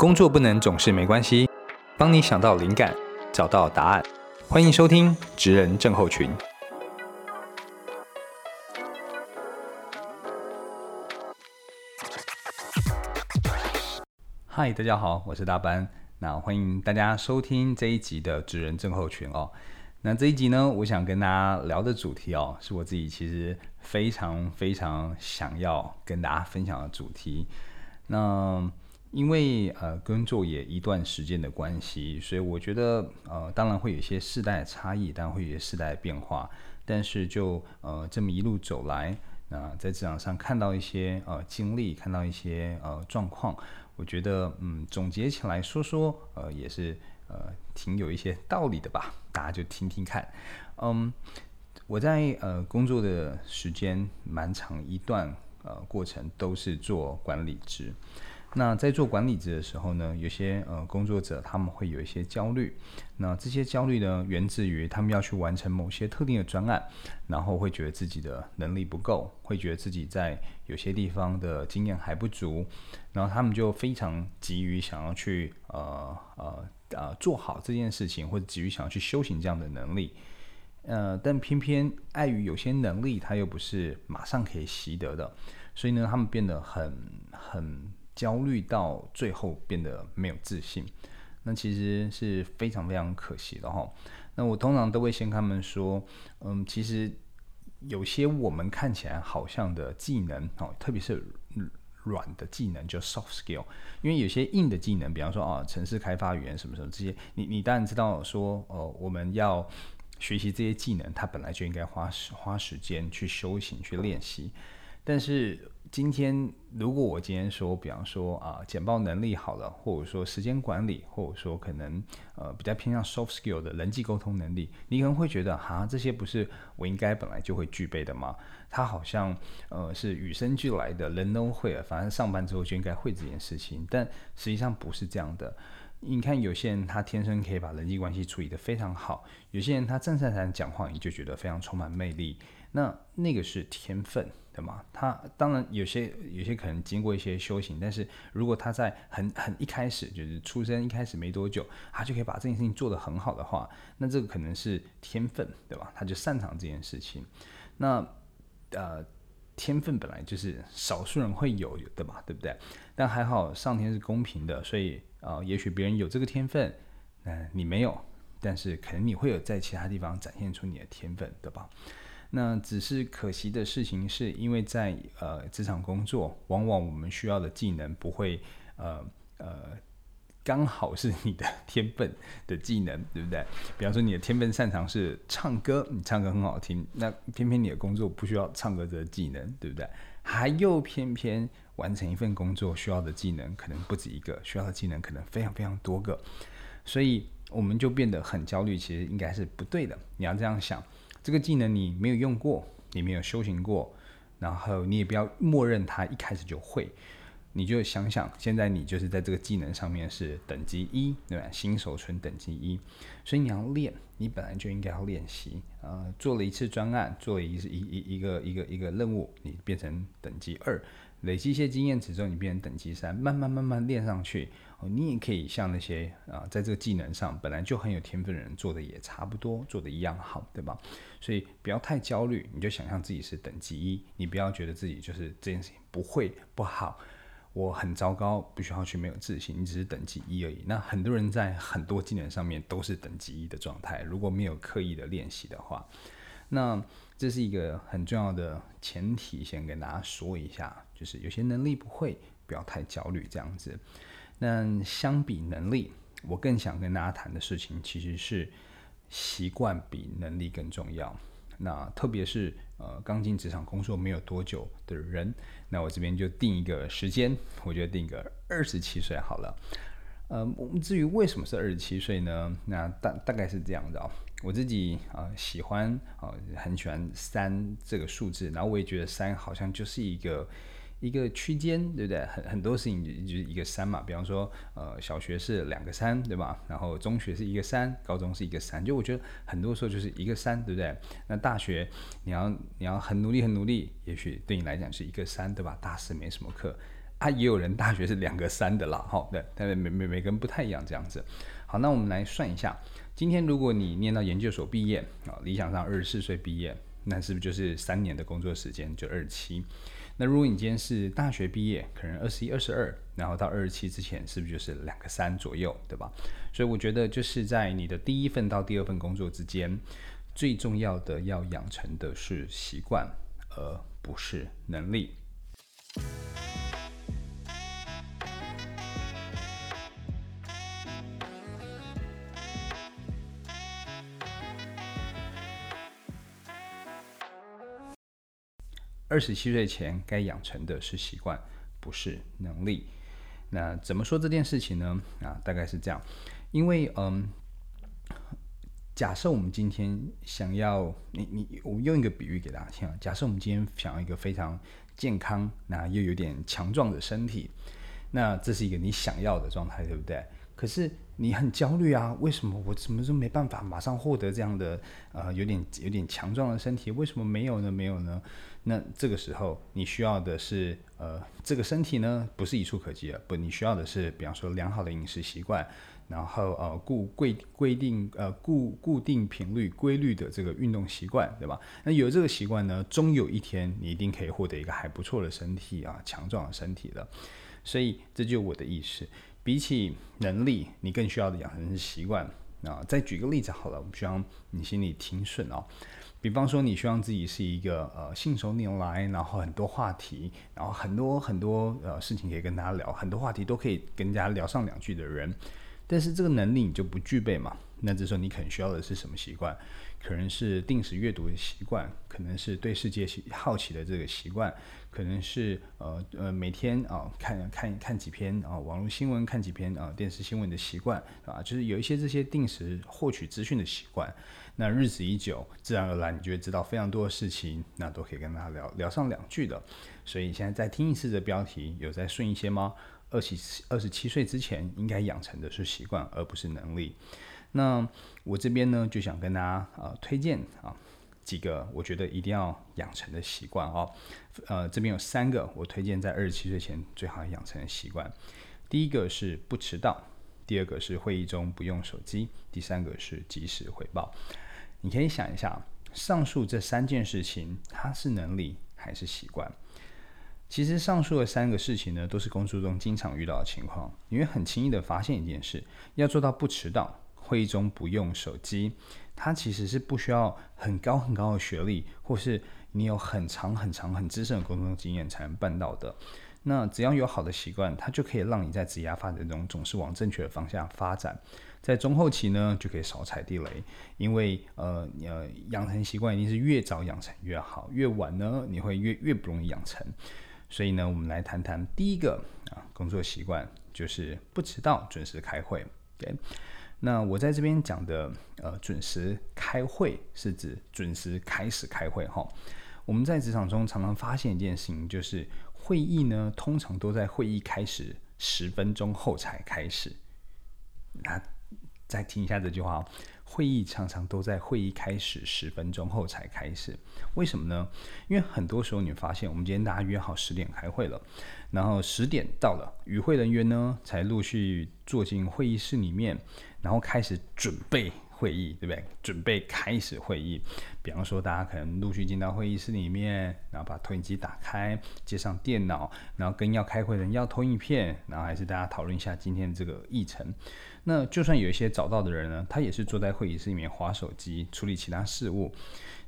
工作不能总是没关系，帮你想到灵感，找到答案。欢迎收听《职人症候群》。嗨，大家好，我是大班。那欢迎大家收听这一集的《职人症候群》哦。那这一集呢，我想跟大家聊的主题哦，是我自己其实非常非常想要跟大家分享的主题。那因为呃工作也一段时间的关系，所以我觉得呃当然会有一些世代差异，当然会有一些世代变化。但是就呃这么一路走来，那在职场上看到一些呃经历，看到一些呃状况，我觉得嗯总结起来说说呃也是。呃，挺有一些道理的吧，大家就听听看。嗯，我在呃工作的时间蛮长一段呃过程都是做管理职。那在做管理职的时候呢，有些呃工作者他们会有一些焦虑。那这些焦虑呢，源自于他们要去完成某些特定的专案，然后会觉得自己的能力不够，会觉得自己在有些地方的经验还不足，然后他们就非常急于想要去呃呃。呃，做好这件事情，或者急于想要去修行这样的能力，呃，但偏偏碍于有些能力，他又不是马上可以习得的，所以呢，他们变得很很焦虑，到最后变得没有自信。那其实是非常非常可惜的哈。那我通常都会先跟他们说，嗯，其实有些我们看起来好像的技能哦，特别是。软的技能就 soft skill，因为有些硬的技能，比方说啊，城市开发语言什么什么这些，你你当然知道说，哦，我们要学习这些技能，它本来就应该花花时间去修行去练习，但是。今天，如果我今天说，比方说啊，简报能力好了，或者说时间管理，或者说可能呃比较偏向 soft skill 的人际沟通能力，你可能会觉得哈，这些不是我应该本来就会具备的吗？它好像呃是与生俱来的，人都会，反正上班之后就应该会这件事情。但实际上不是这样的。你看，有些人他天生可以把人际关系处理得非常好，有些人他站上台讲话，你就觉得非常充满魅力。那那个是天分，对吗？他当然有些有些可能经过一些修行，但是如果他在很很一开始就是出生一开始没多久，他就可以把这件事情做得很好的话，那这个可能是天分，对吧？他就擅长这件事情。那呃，天分本来就是少数人会有的嘛，对不对？但还好上天是公平的，所以啊，也许别人有这个天分，嗯，你没有，但是可能你会有在其他地方展现出你的天分，对吧？那只是可惜的事情，是因为在呃职场工作，往往我们需要的技能不会呃呃刚好是你的天分的技能，对不对？比方说你的天分擅长是唱歌，你唱歌很好听，那偏偏你的工作不需要唱歌的技能，对不对？还又偏偏完成一份工作需要的技能可能不止一个，需要的技能可能非常非常多个，所以我们就变得很焦虑。其实应该是不对的，你要这样想。这个技能你没有用过，你没有修行过，然后你也不要默认它一开始就会，你就想想，现在你就是在这个技能上面是等级一，对吧？新手村等级一，所以你要练，你本来就应该要练习。呃，做了一次专案，做了一一一一个一个一个任务，你变成等级二，累积一些经验值之后，你变成等级三，慢慢慢慢练上去。你也可以像那些啊，在这个技能上本来就很有天分的人做的也差不多，做的一样好，对吧？所以不要太焦虑，你就想象自己是等级一，你不要觉得自己就是这件事情不会不好，我很糟糕，不需要去没有自信，你只是等级一而已。那很多人在很多技能上面都是等级一的状态，如果没有刻意的练习的话，那这是一个很重要的前提，先跟大家说一下，就是有些能力不会，不要太焦虑，这样子。那相比能力，我更想跟大家谈的事情，其实是习惯比能力更重要。那特别是呃刚进职场工作没有多久的人，那我这边就定一个时间，我就定个二十七岁好了。呃，至于为什么是二十七岁呢？那大大概是这样的哦，我自己啊喜欢啊很喜欢三这个数字，然后我也觉得三好像就是一个。一个区间，对不对？很很多事情就就是一个三嘛。比方说，呃，小学是两个三，对吧？然后中学是一个三，高中是一个三。就我觉得很多时候就是一个三，对不对？那大学你要你要很努力很努力，也许对你来讲是一个三，对吧？大四没什么课，啊，也有人大学是两个三的啦，哈，对，但是每每每个人不太一样这样子。好，那我们来算一下，今天如果你念到研究所毕业啊，理想上二十四岁毕业，那是不是就是三年的工作时间，就二十七？那如果你今天是大学毕业，可能二十一、二十二，然后到二十七之前，是不是就是两个三左右，对吧？所以我觉得就是在你的第一份到第二份工作之间，最重要的要养成的是习惯，而不是能力。二十七岁前该养成的是习惯，不是能力。那怎么说这件事情呢？啊，大概是这样。因为嗯，假设我们今天想要你你，我用一个比喻给大家听啊。假设我们今天想要一个非常健康，那又有点强壮的身体，那这是一个你想要的状态，对不对？可是你很焦虑啊，为什么我怎么都没办法马上获得这样的呃有点有点强壮的身体？为什么没有呢？没有呢？那这个时候，你需要的是，呃，这个身体呢，不是一触可及的，不，你需要的是，比方说良好的饮食习惯，然后呃固规规定呃固固定频率规律的这个运动习惯，对吧？那有这个习惯呢，终有一天你一定可以获得一个还不错的身体啊，强壮的身体的。所以这就是我的意思，比起能力，你更需要的养成习惯啊。再举个例子好了，我希望你心里挺顺哦。比方说，你希望自己是一个呃信手拈来，然后很多话题，然后很多很多呃事情可以跟大家聊，很多话题都可以跟大家聊上两句的人，但是这个能力你就不具备嘛？那这时候你可能需要的是什么习惯？可能是定时阅读的习惯，可能是对世界好奇的这个习惯，可能是呃呃每天啊看看看几篇啊网络新闻，看几篇啊电视新闻的习惯啊，就是有一些这些定时获取资讯的习惯。那日子一久，自然而然你就会知道非常多的事情，那都可以跟他聊聊上两句的。所以现在再听一次的标题，有再顺一些吗？二十二十七岁之前应该养成的是习惯，而不是能力。那我这边呢，就想跟大家呃推荐啊几个我觉得一定要养成的习惯哦。呃，这边有三个我推荐在二十七岁前最好养成的习惯。第一个是不迟到，第二个是会议中不用手机，第三个是及时回报。你可以想一下，上述这三件事情，它是能力还是习惯？其实上述的三个事情呢，都是工作中经常遇到的情况。你会很轻易的发现一件事：要做到不迟到，会议中不用手机，它其实是不需要很高很高的学历，或是你有很长很长很资深的工作经验才能办到的。那只要有好的习惯，它就可以让你在职业发展中总是往正确的方向发展。在中后期呢，就可以少踩地雷，因为呃呃养成习惯一定是越早养成越好，越晚呢你会越越不容易养成。所以呢，我们来谈谈第一个啊工作习惯，就是不迟到，准时开会。OK，那我在这边讲的呃准时开会是指准时开始开会哈。我们在职场中常常发现一件事情，就是会议呢通常都在会议开始十分钟后才开始。那再听一下这句话哦，会议常常都在会议开始十分钟后才开始，为什么呢？因为很多时候你发现，我们今天大家约好十点开会了，然后十点到了，与会人员呢才陆续坐进会议室里面，然后开始准备。会议对不对？准备开始会议，比方说大家可能陆续进到会议室里面，然后把投影机打开，接上电脑，然后跟要开会的人要投影片，然后还是大家讨论一下今天这个议程。那就算有一些早到的人呢，他也是坐在会议室里面划手机，处理其他事务。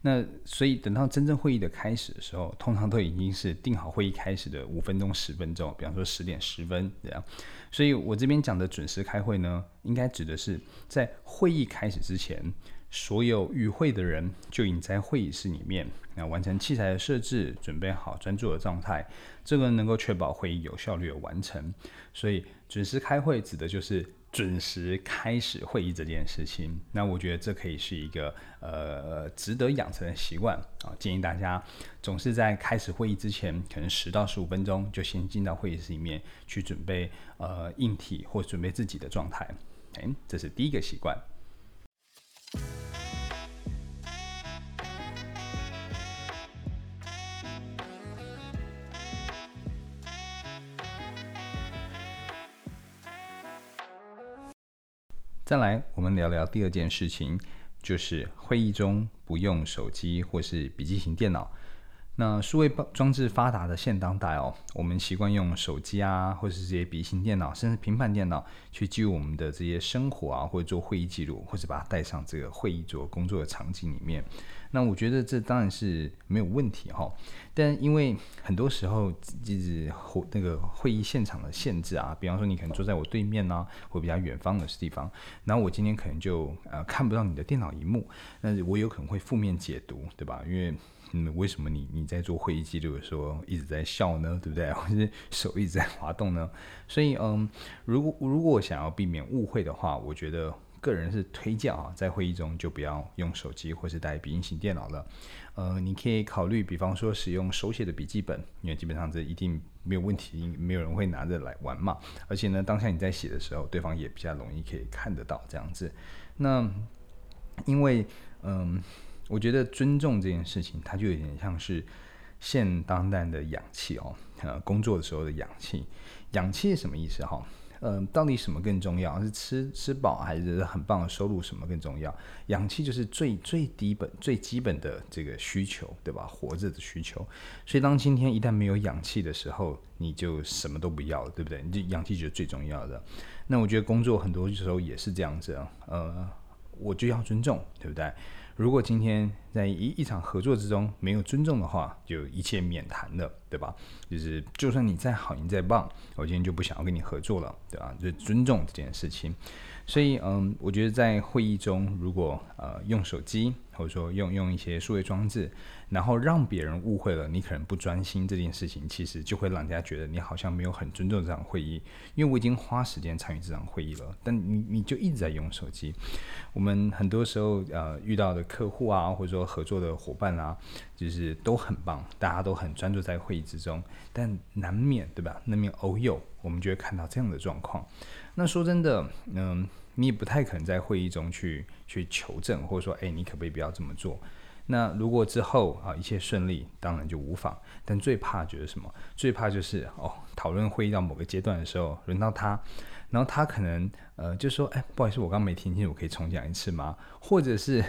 那所以等到真正会议的开始的时候，通常都已经是定好会议开始的五分钟、十分钟，比方说十点十分这样。所以我这边讲的准时开会呢，应该指的是在会议开始之前，所有与会的人就已经在会议室里面，那完成器材的设置，准备好专注的状态，这个能够确保会议有效率的完成。所以准时开会指的就是。准时开始会议这件事情，那我觉得这可以是一个呃值得养成的习惯啊。建议大家总是在开始会议之前，可能十到十五分钟就先进到会议室里面去准备呃硬体或准备自己的状态。哎，这是第一个习惯。再来，我们聊聊第二件事情，就是会议中不用手机或是笔记型电脑。那数位装置发达的现当代哦，我们习惯用手机啊，或者是这些笔型电脑，甚至平板电脑去记录我们的这些生活啊，或者做会议记录，或者把它带上这个会议做工作的场景里面。那我觉得这当然是没有问题哈，但因为很多时候就是会那个会议现场的限制啊，比方说你可能坐在我对面呢，或比较远方的地方，然后我今天可能就呃看不到你的电脑荧幕，那我有可能会负面解读，对吧？因为嗯，为什么你你在做会议记录的时候一直在笑呢？对不对？或是手一直在滑动呢？所以嗯，如果如果想要避免误会的话，我觉得个人是推荐啊，在会议中就不要用手机或是带笔型电脑了。呃，你可以考虑，比方说使用手写的笔记本，因为基本上这一定没有问题，没有人会拿着来玩嘛。而且呢，当下你在写的时候，对方也比较容易可以看得到这样子。那因为嗯。我觉得尊重这件事情，它就有点像是现当代的氧气哦，呃，工作的时候的氧气。氧气是什么意思哈？嗯，到底什么更重要？是吃吃饱还是很棒的收入？什么更重要？氧气就是最最低本、最基本的这个需求，对吧？活着的需求。所以当今天一旦没有氧气的时候，你就什么都不要了，对不对？你就氧气就是最重要的。那我觉得工作很多时候也是这样子啊，呃，我就要尊重，对不对？如果今天在一一场合作之中没有尊重的话，就一切免谈了，对吧？就是就算你再好，你再棒，我今天就不想要跟你合作了，对吧？就尊重这件事情。所以，嗯，我觉得在会议中，如果呃用手机或者说用用一些数位装置，然后让别人误会了你可能不专心这件事情，其实就会让人家觉得你好像没有很尊重这场会议。因为我已经花时间参与这场会议了，但你你就一直在用手机。我们很多时候呃遇到的客户啊，或者说合作的伙伴啊，就是都很棒，大家都很专注在会议之中，但难免对吧？难免偶有，我们就会看到这样的状况。那说真的，嗯，你也不太可能在会议中去去求证，或者说，哎，你可不可以不要这么做？那如果之后啊一切顺利，当然就无妨。但最怕就是什么？最怕就是哦，讨论会议到某个阶段的时候，轮到他，然后他可能呃就说，哎，不好意思，我刚刚没听清楚，可以重讲一次吗？或者是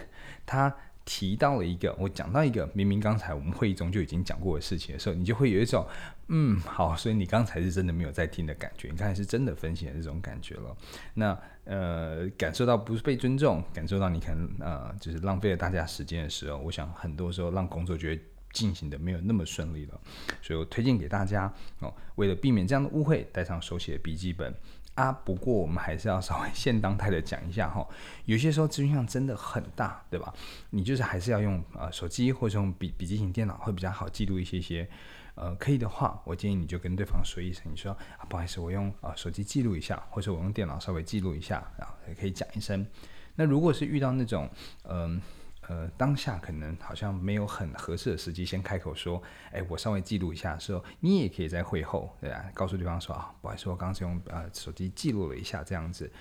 他。提到了一个，我讲到一个明明刚才我们会议中就已经讲过的事情的时候，你就会有一种，嗯，好，所以你刚才是真的没有在听的感觉，你刚才是真的分析的这种感觉了。那呃，感受到不是被尊重，感受到你可能呃，就是浪费了大家时间的时候，我想很多时候让工作觉得进行的没有那么顺利了。所以我推荐给大家哦，为了避免这样的误会，带上手写笔记本。啊，不过我们还是要稍微现当代的讲一下哈。有些时候资讯量真的很大，对吧？你就是还是要用呃手机或者用笔笔记型电脑会比较好记录一些些。呃，可以的话，我建议你就跟对方说一声，你说啊，不好意思，我用啊手机记录一下，或者我用电脑稍微记录一下，然后也可以讲一声。那如果是遇到那种嗯。呃，当下可能好像没有很合适的时机，先开口说，哎，我稍微记录一下的时候，你也可以在会后，对吧？告诉对方说啊，不好意思，我刚刚是用呃手机记录了一下这样子。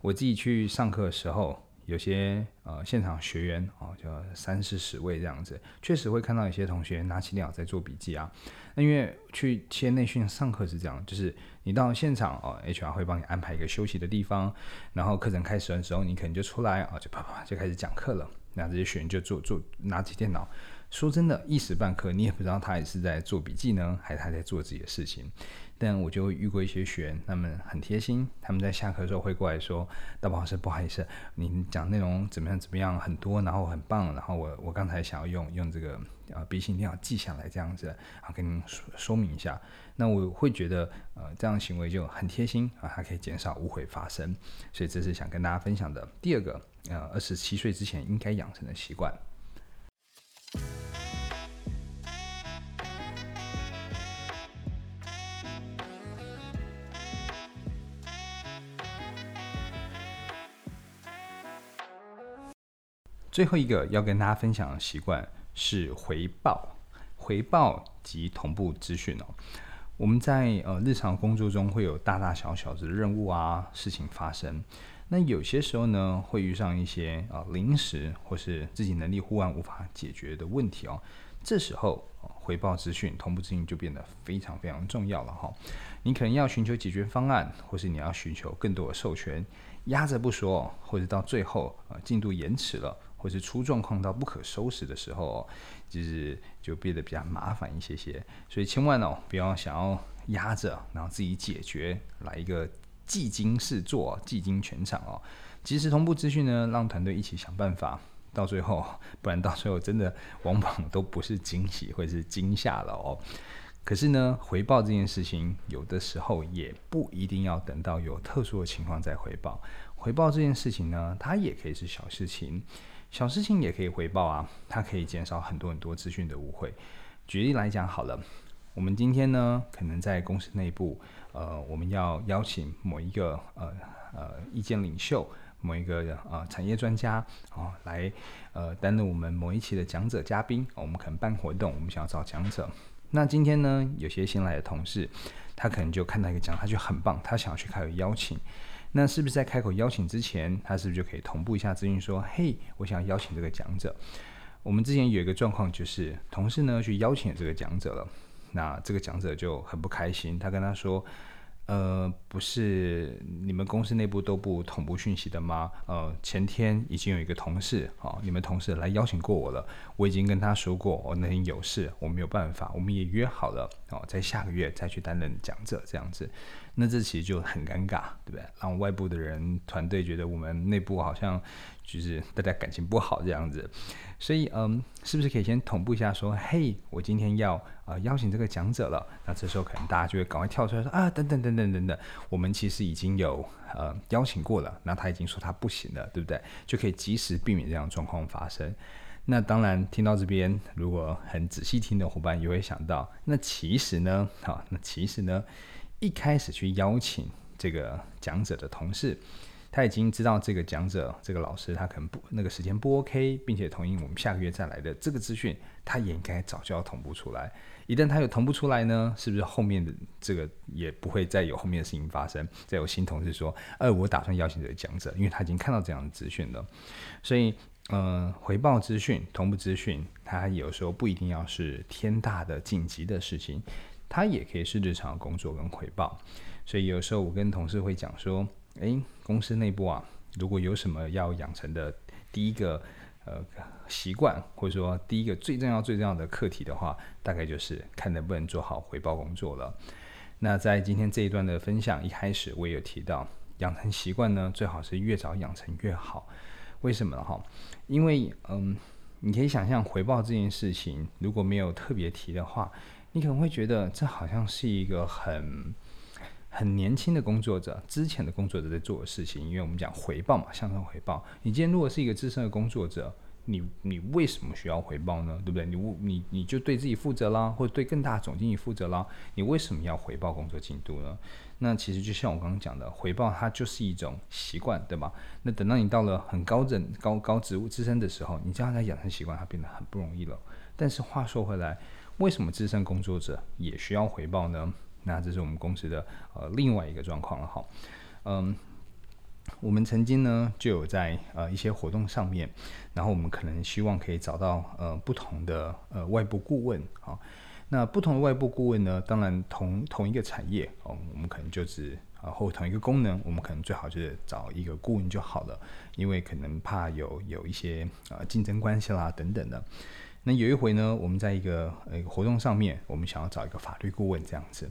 我自己去上课的时候，有些呃现场学员哦，就三四十位这样子，确实会看到一些同学拿起电脑在做笔记啊。那因为去切内训上课是这样，就是你到现场哦，HR 会帮你安排一个休息的地方，然后课程开始的时候，你可能就出来啊，就啪啪就开始讲课了。那这些学员就做做拿起电脑，说真的，一时半刻你也不知道他也是在做笔记呢，还是他在做自己的事情。但我就遇过一些学员，他们很贴心，他们在下课的时候会过来说：“大宝老师，不好意思，你讲内容怎么样怎么样很多，然后很棒，然后我我刚才想要用用这个呃笔记电脑记下来这样子，啊跟您说说明一下。那我会觉得呃这样行为就很贴心啊，它可以减少误会发生。所以这是想跟大家分享的第二个。”呃，二十七岁之前应该养成的习惯。最后一个要跟大家分享的习惯是回报，回报及同步资讯哦。我们在呃日常工作中会有大大小小的任务啊事情发生。那有些时候呢，会遇上一些啊临时或是自己能力忽然无法解决的问题哦。这时候回报资讯、同步资讯就变得非常非常重要了哈。你可能要寻求解决方案，或是你要寻求更多的授权，压着不说，或者到最后啊进度延迟了，或是出状况到不可收拾的时候，就是就变得比较麻烦一些些。所以千万哦不要想要压着，然后自己解决，来一个技惊四座、技惊全场哦。及时同步资讯呢，让团队一起想办法，到最后，不然到最后真的往往都不是惊喜，或是惊吓了哦。可是呢，回报这件事情，有的时候也不一定要等到有特殊的情况再回报。回报这件事情呢，它也可以是小事情，小事情也可以回报啊，它可以减少很多很多资讯的误会。举例来讲好了，我们今天呢，可能在公司内部，呃，我们要邀请某一个呃呃意见领袖。某一个呃产业专家啊来呃担任我们某一期的讲者嘉宾，我们可能办活动，我们想要找讲者。那今天呢，有些新来的同事，他可能就看到一个讲，他就很棒，他想要去开口邀请。那是不是在开口邀请之前，他是不是就可以同步一下资讯，说，嘿，我想邀请这个讲者。我们之前有一个状况，就是同事呢去邀请这个讲者了，那这个讲者就很不开心，他跟他说。呃，不是你们公司内部都不同步讯息的吗？呃，前天已经有一个同事，哦，你们同事来邀请过我了，我已经跟他说过，我那天有事，我没有办法，我们也约好了，哦，在下个月再去担任讲者这样子。那这其实就很尴尬，对不对？让外部的人团队觉得我们内部好像就是大家感情不好这样子。所以，嗯，是不是可以先同步一下，说，嘿，我今天要呃邀请这个讲者了。那这时候可能大家就会赶快跳出来说，啊，等等等等等等，我们其实已经有呃邀请过了，那他已经说他不行了，对不对？就可以及时避免这样状况发生。那当然，听到这边，如果很仔细听的伙伴也会想到，那其实呢，好，那其实呢，一开始去邀请这个讲者的同事。他已经知道这个讲者、这个老师，他可能不那个时间不 OK，并且同意我们下个月再来的这个资讯，他也应该早就要同步出来。一旦他有同步出来呢，是不是后面的这个也不会再有后面的事情发生？再有新同事说，呃，我打算邀请这个讲者，因为他已经看到这样的资讯了。所以，呃，回报资讯、同步资讯，它有时候不一定要是天大的紧急的事情，它也可以是日常工作跟回报。所以有时候我跟同事会讲说。诶，公司内部啊，如果有什么要养成的第一个呃习惯，或者说第一个最重要最重要的课题的话，大概就是看能不能做好回报工作了。那在今天这一段的分享一开始，我也有提到，养成习惯呢，最好是越早养成越好。为什么呢？哈？因为嗯，你可以想象回报这件事情，如果没有特别提的话，你可能会觉得这好像是一个很。很年轻的工作者，之前的工作者在做的事情，因为我们讲回报嘛，向上回报。你今天如果是一个资深的工作者，你你为什么需要回报呢？对不对？你你你就对自己负责啦，或者对更大总经理负责啦。你为什么要回报工作进度呢？那其实就像我刚刚讲的，回报它就是一种习惯，对吧？那等到你到了很高整高高职务资深的时候，你将来养成习惯，它变得很不容易了。但是话说回来，为什么资深工作者也需要回报呢？那这是我们公司的呃另外一个状况了哈，嗯，我们曾经呢就有在呃一些活动上面，然后我们可能希望可以找到呃不同的呃外部顾问啊，那不同的外部顾问呢，当然同同一个产业哦，我们可能就只啊或同一个功能，我们可能最好就是找一个顾问就好了，因为可能怕有有一些呃竞争关系啦等等的。那有一回呢，我们在一个呃活动上面，我们想要找一个法律顾问这样子。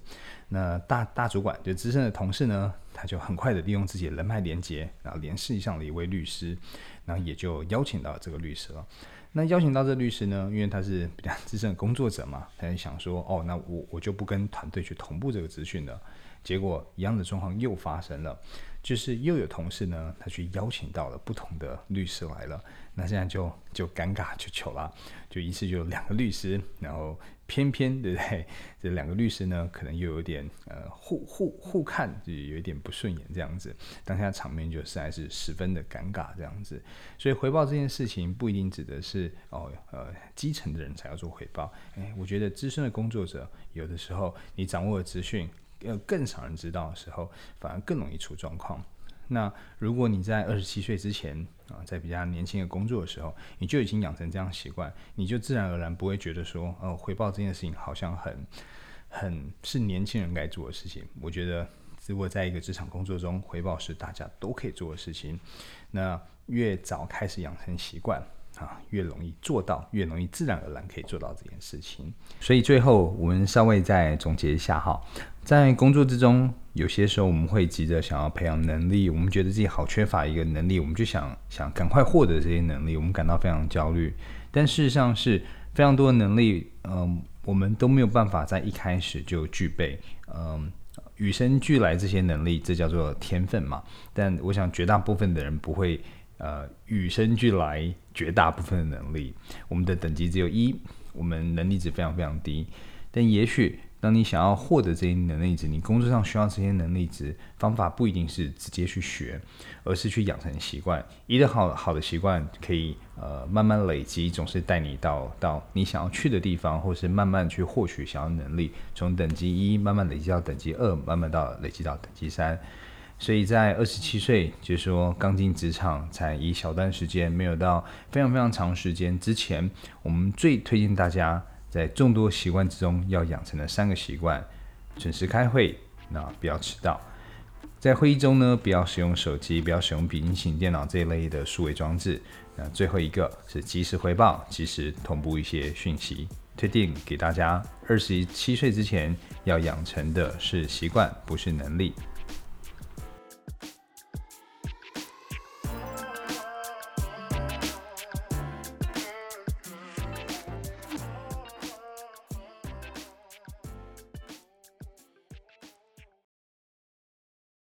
那大大主管就资深的同事呢，他就很快的利用自己的人脉连接，然后联系上了一位律师，然后也就邀请到这个律师了。那邀请到这律师呢，因为他是比较资深的工作者嘛，他就想说，哦，那我我就不跟团队去同步这个资讯了。结果一样的状况又发生了。就是又有同事呢，他去邀请到了不同的律师来了，那现在就就尴尬就糗了，就一次就两个律师，然后偏偏对不对？这两个律师呢，可能又有点呃互互互看，就有一点不顺眼这样子，当下场面就实在是十分的尴尬这样子。所以回报这件事情不一定指的是哦呃基层的人才要做回报，哎，我觉得资深的工作者有的时候你掌握的资讯。要更少人知道的时候，反而更容易出状况。那如果你在二十七岁之前啊，在比较年轻的工作的时候，你就已经养成这样习惯，你就自然而然不会觉得说，呃，回报这件事情好像很很是年轻人该做的事情。我觉得，如果在一个职场工作中，回报是大家都可以做的事情，那越早开始养成习惯。啊，越容易做到，越容易自然而然可以做到这件事情。所以最后我们稍微再总结一下哈，在工作之中，有些时候我们会急着想要培养能力，我们觉得自己好缺乏一个能力，我们就想想赶快获得这些能力，我们感到非常焦虑。但事实上是非常多的能力，嗯，我们都没有办法在一开始就具备，嗯，与生俱来这些能力，这叫做天分嘛。但我想绝大部分的人不会。呃，与生俱来绝大部分的能力，我们的等级只有一，我们能力值非常非常低。但也许当你想要获得这些能力值，你工作上需要这些能力值，方法不一定是直接去学，而是去养成习惯。一个好好的习惯可以呃慢慢累积，总是带你到到你想要去的地方，或是慢慢去获取想要能力，从等级一慢慢累积到等级二，慢慢到累积到等级三。所以在二十七岁，就是说刚进职场，才一小段时间，没有到非常非常长时间之前，我们最推荐大家在众多习惯之中要养成的三个习惯：准时开会，那不要迟到；在会议中呢，不要使用手机，不要使用笔记型电脑这一类的数位装置。那最后一个是及时回报，及时同步一些讯息。推荐给大家，二十七岁之前要养成的是习惯，不是能力。